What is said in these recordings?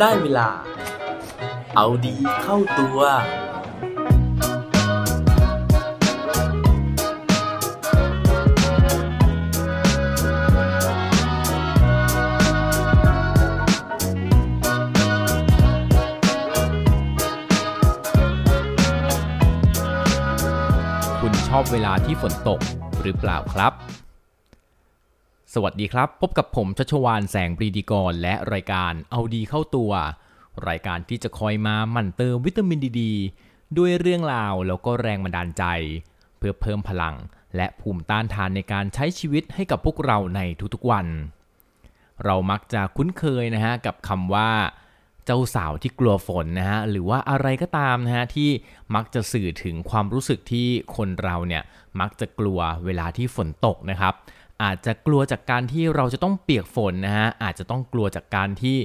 ได้เวลา เอาดีเข้าตัว คุณชอบเวลาที่ฝนตกหรือเปล่าครับ สวัสดีครับ พบกับผมชัชวานแสงปรีดีกร และรายการเอาดีเข้าตัว รายการที่จะคอยมาหมั่นเติมวิตามินดีดด้วยเรื่องราวแล้วก็แรงบันดาลใจ เพื่อเพิ่มพลัง และภูมิต้านทานในการใช้ชีวิตให้กับพวกเราในทุกๆวัน เรามักจะคุ้นเคยนะฮะกับคำว่า เจ้าสาวที่กลัวฝนนะฮะหรือว่าอะไรก็ตามนะฮะที่มักจะสื่อถึงความรู้สึกที่คนเราเนี่ยมักจะกลัวเวลาที่ฝนตกนะครับ อาจจะกลัวจากการที่เราจะต้องเปียกฝนนะฮะอาจจะต้องกลัวจากการที่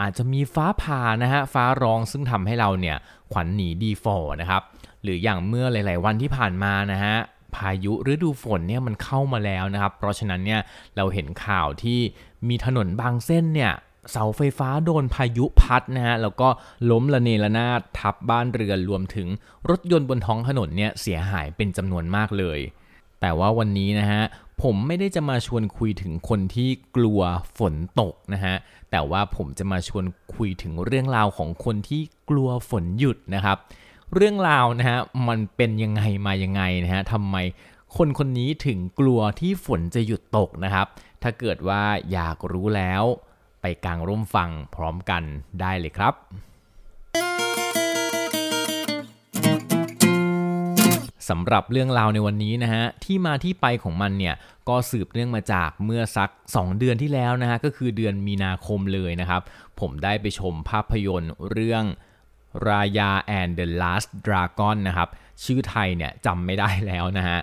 อาจจะมีฟ้าผ่านะฮะฟ้าร้องซึ่งทำให้เราเนี่ยขวัญหนีดีฟอร์นะครับหรืออย่างเมื่อหลาย ๆ วันที่ผ่านมานะฮะพายุฤดูฝนเนี่ยมันเข้ามาแล้วนะครับ เพราะฉะนั้นเนี่ยเราเห็นข่าวที่มีถนนบางเส้นเนี่ยเสาไฟฟ้าโดนพายุพัดนะฮะแล้วก็ล้มระเนระนาดทับบ้านเรือนรวมถึงรถยนต์บนท้องถนนเนี่ยเสียหายเป็นจำนวนมากเลย แต่ว่าวันนี้นะฮะ ผมไม่ได้จะมาชวนคุยถึงคนที่กลัวฝนตกนะฮะ แต่ว่าผมจะมาชวนคุยถึงเรื่องราวของคนที่กลัวฝนหยุดนะครับ เรื่องราวนะฮะมันเป็นยังไงมายังไงนะฮะทำไมคนคนนี้ถึงกลัวที่ฝนจะหยุดตกนะครับ ถ้าเกิดว่าอยากรู้แล้ว ไปกางร่มฟังพร้อมกันได้เลยครับ สำหรับเรื่องราวในวันนี้นะฮะที่มาที่ไปของมันเนี่ยก็สืบเนื่องมาจากเมื่อสัก 2 เดือนที่แล้วนะฮะก็คือเดือนมีนาคมเลยนะครับ ผมได้ไปชมภาพยนตร์เรื่องรายา and the last dragon นะครับ ชื่อไทยเนี่ยจำไม่ได้แล้วนะฮะ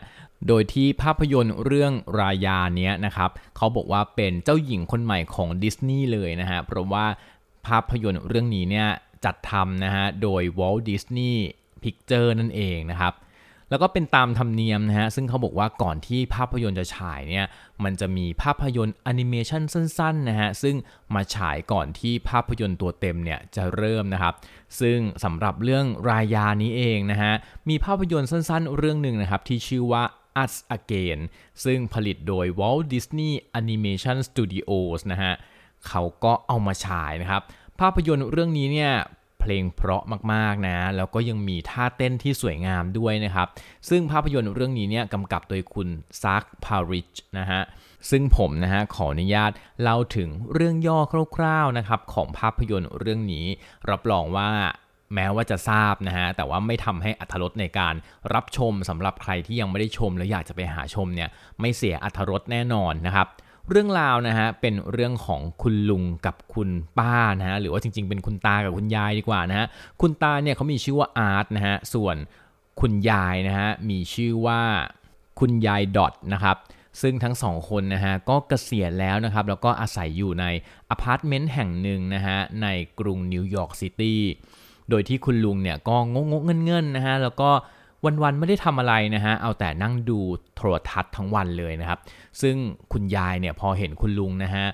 โดยที่ภาพยนตร์เรื่องรายาเนี้ยนะครับเขาบอกว่าเป็นเจ้าหญิงคนใหม่ของดิสนีย์เลยนะฮะเพราะว่าภาพยนตร์เรื่องนี้เนี่ยจัดทำนะฮะโดย Walt Disney Picture นั่นเองนะครับ แล้วก็เป็นตามธรรมเนียมนะฮะซึ่งเขาบอกว่าก่อนที่ภาพยนตร์จะฉายเนี่ยมันจะมีภาพยนตร์แอนิเมชันสั้นๆนะฮะซึ่งมาฉายก่อนที่ภาพยนตร์ตัวเต็มเนี่ยจะเริ่มนะครับ ซึ่งสำหรับเรื่องรายานี้เองนะฮะมีภาพยนตร์สั้นๆ เรื่องหนึ่งนะครับที่ชื่อว่า Us Again ซึ่งผลิตโดย Walt Disney Animation Studios นะฮะเขาก็เอามาฉายนะครับ ภาพยนตร์เรื่องนี้เนี่ย เพลงเพราะมากๆนะแล้วก็ยังมีท่าเต้นที่สวยงามด้วยนะครับ ซึ่งภาพยนตร์เรื่องนี้เนี่ยกำกับโดยคุณซักพาริชนะฮะซึ่งผมนะฮะขออนุญาตเล่าถึงเรื่องย่อคร่าวๆนะครับของภาพยนตร์เรื่องนี้ รับรองว่าแม้ว่าจะทราบนะฮะแต่ว่าไม่ทำให้อัธรสในการรับชมสำหรับใครที่ยังไม่ได้ชม และอยากจะไปหาชมเนี่ยไม่เสียอัธรสแน่นอนนะครับ เรื่องราวนะฮะเป็นเรื่องของคุณลุงกับคุณป้านะฮะหรือว่าจริงๆ เป็นคุณตากับคุณยายดีกว่านะฮะคุณตาเนี่ยเขามีชื่อว่าอาร์ตนะฮะส่วนคุณยายนะฮะมีชื่อว่าคุณยายดอทนะครับซึ่งทั้งสองคนนะฮะก็เกษียณแล้วนะครับแล้วก็อาศัยอยู่ในอพาร์ตเมนต์แห่งหนึ่งนะฮะในกรุงนิวยอร์กซิตี้โดยที่คุณลุงเนี่ยก็งกๆเงิ่นๆนะฮะแล้วก็ วันๆไม่ได้ทำอะไรนะฮะเอาแต่นั่งดูโทรทัศน์ทั้งวันเลยนะครับ ซึ่งคุณยายเนี่ยพอเห็นคุณลุงนะฮะ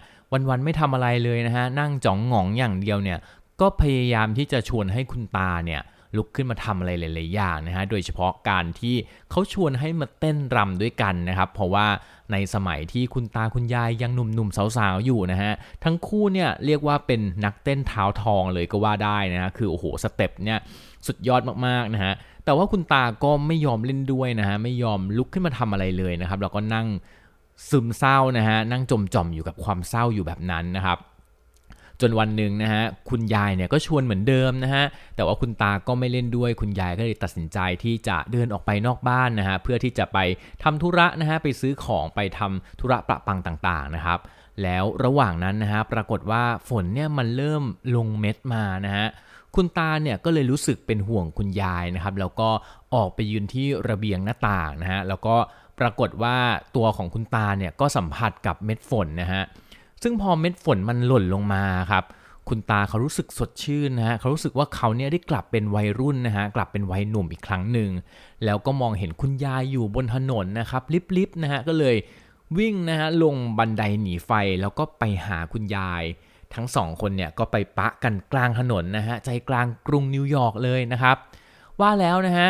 วันๆไม่ทำอะไรเลยนะฮะนั่งจ้องหงองอย่างเดียวเนี่ยก็พยายามที่จะชวนให้คุณตาเนี่ย ลุกขึ้นมาทำอะไรหลาย ๆ อย่างนะฮะ โดยเฉพาะการที่เขาชวนให้มาเต้นรำด้วยกันนะครับ เพราะว่าในสมัยที่คุณตาคุณยายยังหนุ่ม ๆ สาว ๆ อยู่นะฮะ ทั้งคู่เนี่ยเรียกว่าเป็นนักเต้นเท้าทองเลยก็ว่าได้นะฮะ คือโอ้โหสเต็ปเนี่ยสุดยอดมาก ๆ นะฮะ แต่ว่าคุณตาก็ไม่ยอมเล่นด้วยนะฮะ ไม่ยอมลุกขึ้นมาทำอะไรเลยนะครับ แล้วก็นั่งซึมเศร้านะฮะ นั่งจมจอมอยู่กับความเศร้าอยู่แบบนั้นนะครับ จนวันหนึ่งนะฮะคุณยายเนี่ยก็ชวนเหมือนเดิมนะฮะแต่ว่าคุณตาก็ไม่เล่นด้วย คุณยายก็เลยตัดสินใจที่จะเดินออกไปนอกบ้านนะฮะเพื่อที่จะไปทำธุระนะฮะไปซื้อของไปทำธุระประปังต่างๆนะครับแล้วระหว่างนั้นนะฮะปรากฏว่าฝนเนี่ยมันเริ่มลงเม็ดมานะฮะคุณตาเนี่ยก็เลยรู้สึกเป็นห่วงคุณยายนะครับ แล้วก็ออกไปยืนที่ระเบียงหน้าต่างนะฮะแล้วก็ปรากฏว่าตัวของคุณตาเนี่ยก็สัมผัสกับเม็ดฝนนะฮะ ซึ่งพอเม็ดฝนมันหล่นลงมาครับคุณตาเขารู้สึกสดชื่นนะฮะเขารู้สึกว่าเขาเนี่ยได้กลับเป็นวัยรุ่นนะฮะกลับเป็นวัยหนุ่มอีกครั้งหนึ่งแล้วก็มองเห็นคุณยายอยู่บนถนนนะครับลิบๆนะฮะก็เลยวิ่งนะฮะลงบันไดหนีไฟแล้วก็ไปหาคุณยาย ทั้งสองคนเนี่ยก็ไปปะกันกลางถนนนะฮะใจกลางกรุงนิวยอร์กเลยนะครับ ว่าแล้วนะฮะ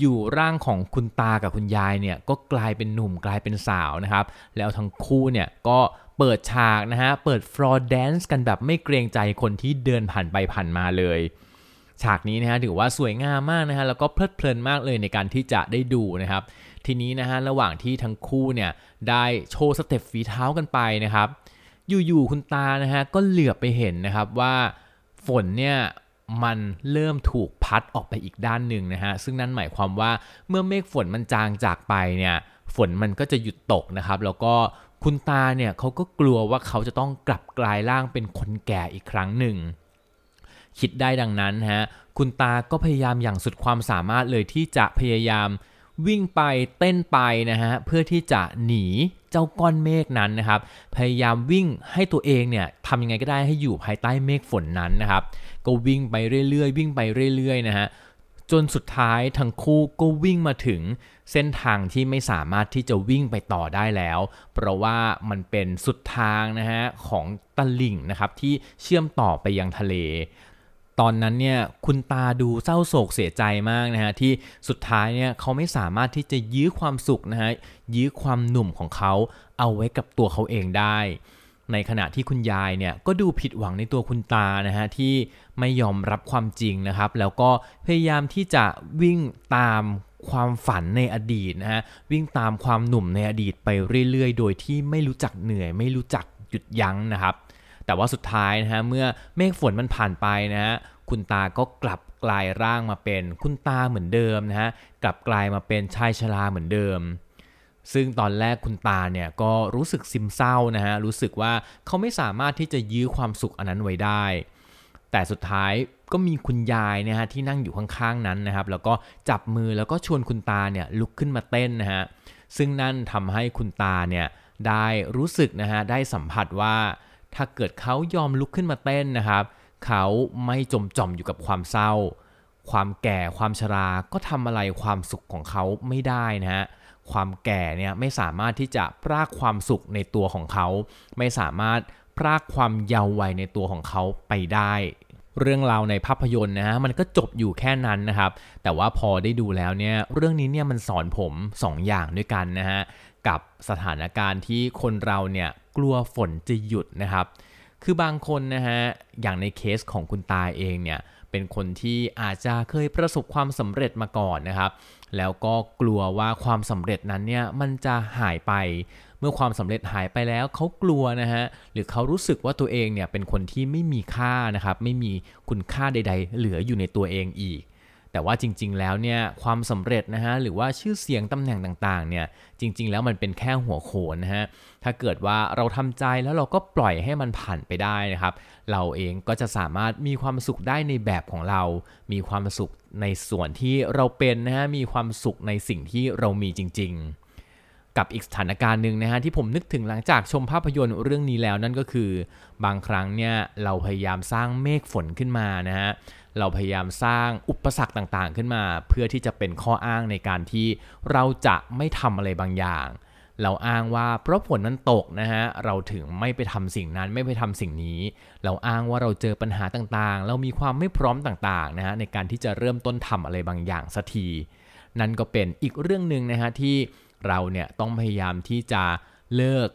อยู่ๆร่างของคุณตากับคุณยายเนี่ยก็กลายเป็นหนุ่มกลายเป็นสาวนะครับ แล้วทั้งคู่เนี่ยก็ เปิดฉากนะฮะ เปิดฟลอร์ dance กันแบบไม่เกรงใจคนที่เดินผ่านไปผ่านมาเลย ฉากนี้นะฮะถือว่าสวยงามมากนะฮะ แล้วก็เพลิดเพลินมากเลยในการที่จะได้ดูนะครับ ทีนี้นะฮะระหว่างที่ทั้งคู่เนี่ยได้โชว์ step ฝีเท้ากันไปนะครับ อยู่ๆคุณตานะฮะก็เหลือบไปเห็นนะครับว่าฝนเนี่ยมันเริ่มถูกพัดออกไปอีกด้านหนึ่งนะฮะ ซึ่งนั่นหมายความว่าเมื่อเมฆฝนมันจางจากไปเนี่ย ฝนมันก็จะหยุดตกนะครับ แล้วก็ คุณตาเนี่ยเขาก็กลัวว่าเขาจะต้องกลับกลายร่างเป็นคนแก่อีกครั้งหนึ่ง คิดได้ดังนั้นฮะคุณตาก็พยายามอย่างสุดความสามารถเลยที่จะพยายามวิ่งไปเต้นไปนะฮะเพื่อที่จะหนีเจ้าก้อนเมฆนั้นนะครับ พยายามวิ่งให้ตัวเองเนี่ยทำยังไงก็ได้ให้อยู่ภายใต้เมฆฝนนั้นนะครับ ก็วิ่งไปเรื่อยๆ วิ่งไปเรื่อยๆนะฮะจนสุดท้ายทั้งคู่ก็วิ่งมาถึง เส้นทางที่ไม่สามารถที่จะวิ่งไปต่อได้แล้ว เพราะว่ามันเป็นสุดทางนะฮะของตะลิ่งนะครับที่เชื่อมต่อไปยังทะเลตอนนั้นเนี่ยคุณตาดูเศร้าโศกเสียใจมากนะฮะที่สุดท้ายเนี่ยเขาไม่สามารถที่จะยื้อความสุขนะฮะยื้อความหนุ่มของเขาเอาไว้กับตัวเขาเองได้ ในขณะที่คุณยายเนี่ยก็ดูผิดหวังในตัวคุณตานะฮะที่ไม่ยอมรับความจริงนะครับ แล้วก็พยายามที่จะวิ่งตาม ความฝันในอดีตนะฮะวิ่งตามความหนุ่มในอดีตไปเรื่อยๆ โดยที่ไม่รู้จักเหนื่อย ไม่รู้จักหยุดยั้งนะครับ แต่ว่าสุดท้ายนะฮะเมื่อเมฆฝนมันผ่านไปนะฮะคุณตาก็กลับกลายร่างมาเป็นคุณตาเหมือนเดิมนะฮะกลับกลายมาเป็นชายชราเหมือนเดิม ซึ่งตอนแรกคุณตาเนี่ยก็รู้สึกซึมเศร้านะฮะรู้สึกว่าเขาไม่สามารถที่จะยื้อความสุขอันนั้นไว้ได้ แต่สุดท้าย ก็มีคุณยายนะฮะที่นั่งอยู่ข้างๆนั้นนะครับ แล้วก็จับมือแล้วก็ชวนคุณตาเนี่ยลุกขึ้นมาเต้นนะฮะซึ่งนั่นทำให้คุณตาเนี่ยได้รู้สึกนะฮะได้สัมผัสว่า ถ้าเกิดเขายอมลุกขึ้นมาเต้นนะครับ เขาไม่จมจอมอยู่กับความเศร้า ความแก่ความชราก็ทำอะไรความสุขของเขาไม่ได้นะฮะความแก่เนี่ยไม่สามารถที่จะพรากความสุขในตัวของเขา ไม่สามารถพรากความเยาว์วัยในตัวของเขาไปได้ เรื่องราวในภาพยนตร์นะฮะมันก็จบอยู่แค่นั้นนะครับ แต่ว่าพอได้ดูแล้วเนี่ยเรื่องนี้เนี่ยมันสอนผม2ออย่างด้วยกันนะฮะกับสถานการณ์ที่คนเราเนี่ยกลัวฝนจะหยุดนะครับ คือบางคนนะฮะอย่างในเคสของคุณตาเองเนี่ยเป็นคนที่อาจจะเคยประสบความสำเร็จมาก่อนนะครับ แล้วก็กลัวว่าความสำเร็จนั้นเนี่ยมันจะหายไป เมื่อความสำเร็จหายไปแล้วเขากลัวนะฮะหรือเขารู้สึกว่าตัวเองเนี่ยเป็นคนที่ไม่มีค่านะครับไม่มีคุณค่าใด ๆ เหลืออยู่ในตัวเองอีก แต่ว่าจริง ๆ แล้วเนี่ยความสำเร็จนะฮะหรือว่าชื่อเสียงตำแหน่งต่างๆเนี่ยจริง ๆ แล้วมันเป็นแค่หัวโขนนะฮะถ้าเกิดว่าเราทำใจแล้วเราก็ปล่อยให้มันผ่านไปได้นะครับ เราเองก็จะสามารถมีความสุขได้ในแบบของเรา มีความสุขในส่วนที่เราเป็นนะฮะมีความสุขในสิ่งที่เรามีจริง ๆ กับอีกสถานการณ์หนึ่งนะฮะที่ผมนึกถึงหลังจากชมภาพยนตร์เรื่องนี้แล้วนั่นก็คือ บางครั้งเนี่ยเราพยายามสร้างเมฆฝนขึ้นมานะฮะเราพยายามสร้างอุปสรรคต่างๆ ขึ้นมา เพื่อที่จะเป็นข้ออ้างในการที่เราจะไม่ทำอะไรบางอย่าง เราอ้างว่าเพราะฝนมันตกนะฮะเราถึงไม่ไปทำสิ่งนั้นไม่ไปทำสิ่งนี้ เราอ้างว่าเราเจอปัญหาต่างๆ เรามีความไม่พร้อมต่างๆนะฮะในการที่จะเริ่มต้นทำอะไรบางอย่างสักทีนั่นก็เป็นอีกเรื่องหนึ่งนะฮะที่ เราเนี่ยต้องพยายามที่จะเลิก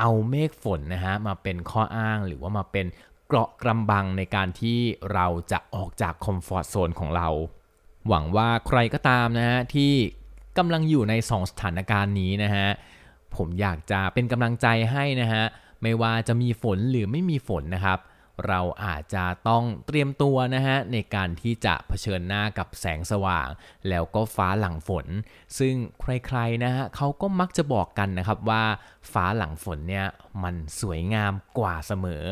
เอาเมฆฝนนะฮะมาเป็นข้ออ้างหรือว่ามาเป็นเกราะกำบังในการที่เราจะออกจากคอมฟอร์ทโซนของเรา หวังว่าใครก็ตามนะฮะที่กำลังอยู่ใน 2 สถานการณ์นี้นะฮะผมอยากจะเป็นกำลังใจให้นะฮะไม่ว่าจะมีฝนหรือไม่มีฝนนะครับ เราอาจจะต้องเตรียมตัวนะฮะในการที่จะเผชิญหน้ากับแสงสว่าง แล้วก็ฟ้าหลังฝน ซึ่งใครๆนะฮะเขาก็มักจะบอกกันนะครับว่าฟ้าหลังฝนเนี่ยมันสวยงามกว่าเสมอ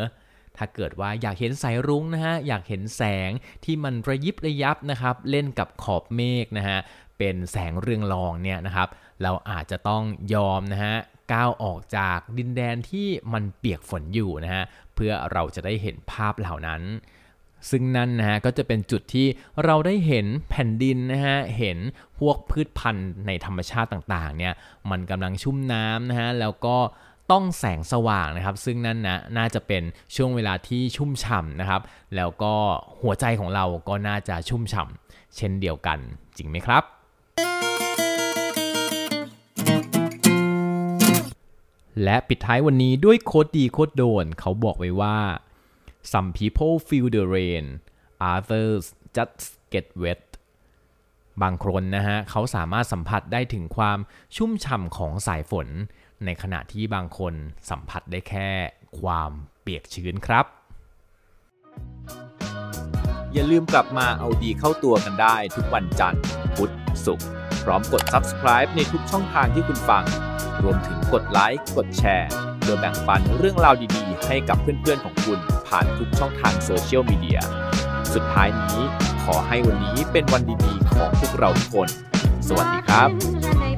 ถ้าเกิดว่าอยากเห็นสายรุ้งนะฮะอยากเห็นแสงที่มันระยิบระยับนะครับเล่นกับขอบเมฆนะฮะเป็นแสงเรืองรองเนี่ยนะครับ เราอาจจะต้องยอมนะฮะ ก้าวออกจากดินแดนที่มันเปียกฝนอยู่นะฮะเพื่อเราจะได้เห็นภาพเหล่านั้น ซึ่งนั่นนะฮะก็จะเป็นจุดที่เราได้เห็นแผ่นดินนะฮะเห็นพวกพืชพันธุ์ในธรรมชาติต่างๆเนี่ยมันกำลังชุ่มน้ำนะฮะแล้วก็ต้องแสงสว่างนะครับ ซึ่งนั่นนะน่าจะเป็นช่วงเวลาที่ชุ่มฉ่ำนะครับ แล้วก็หัวใจของเราก็น่าจะชุ่มฉ่ำเช่นเดียวกันจริงไหมครับ และปิดท้ายวันนี้ด้วยโคดดีโคดโดน เขาบอกไว้ว่า some people feel the rain others just get wet บางคนนะฮะเขาสามารถสัมผัสได้ถึงความชุ่มฉ่ำของสายฝน ในขณะที่บางคนสัมผัสได้แค่ความเปียกชื้นครับ อย่าลืมกลับมาเอาดีเข้าตัวกันได้ทุกวันจันทร์ พุธ ศุกร์ พร้อมกด subscribe ในทุกช่องทางที่คุณฟัง รวมถึงกดไลค์ กดแชร์เพื่อแบ่งปันเรื่องราวดีๆ ให้กับเพื่อนๆของคุณผ่านทุกช่องทางโซเชียลมีเดีย สุดท้ายนี้ขอให้วันนี้เป็นวันดีๆ ของพวกเราทุกคน สวัสดีครับ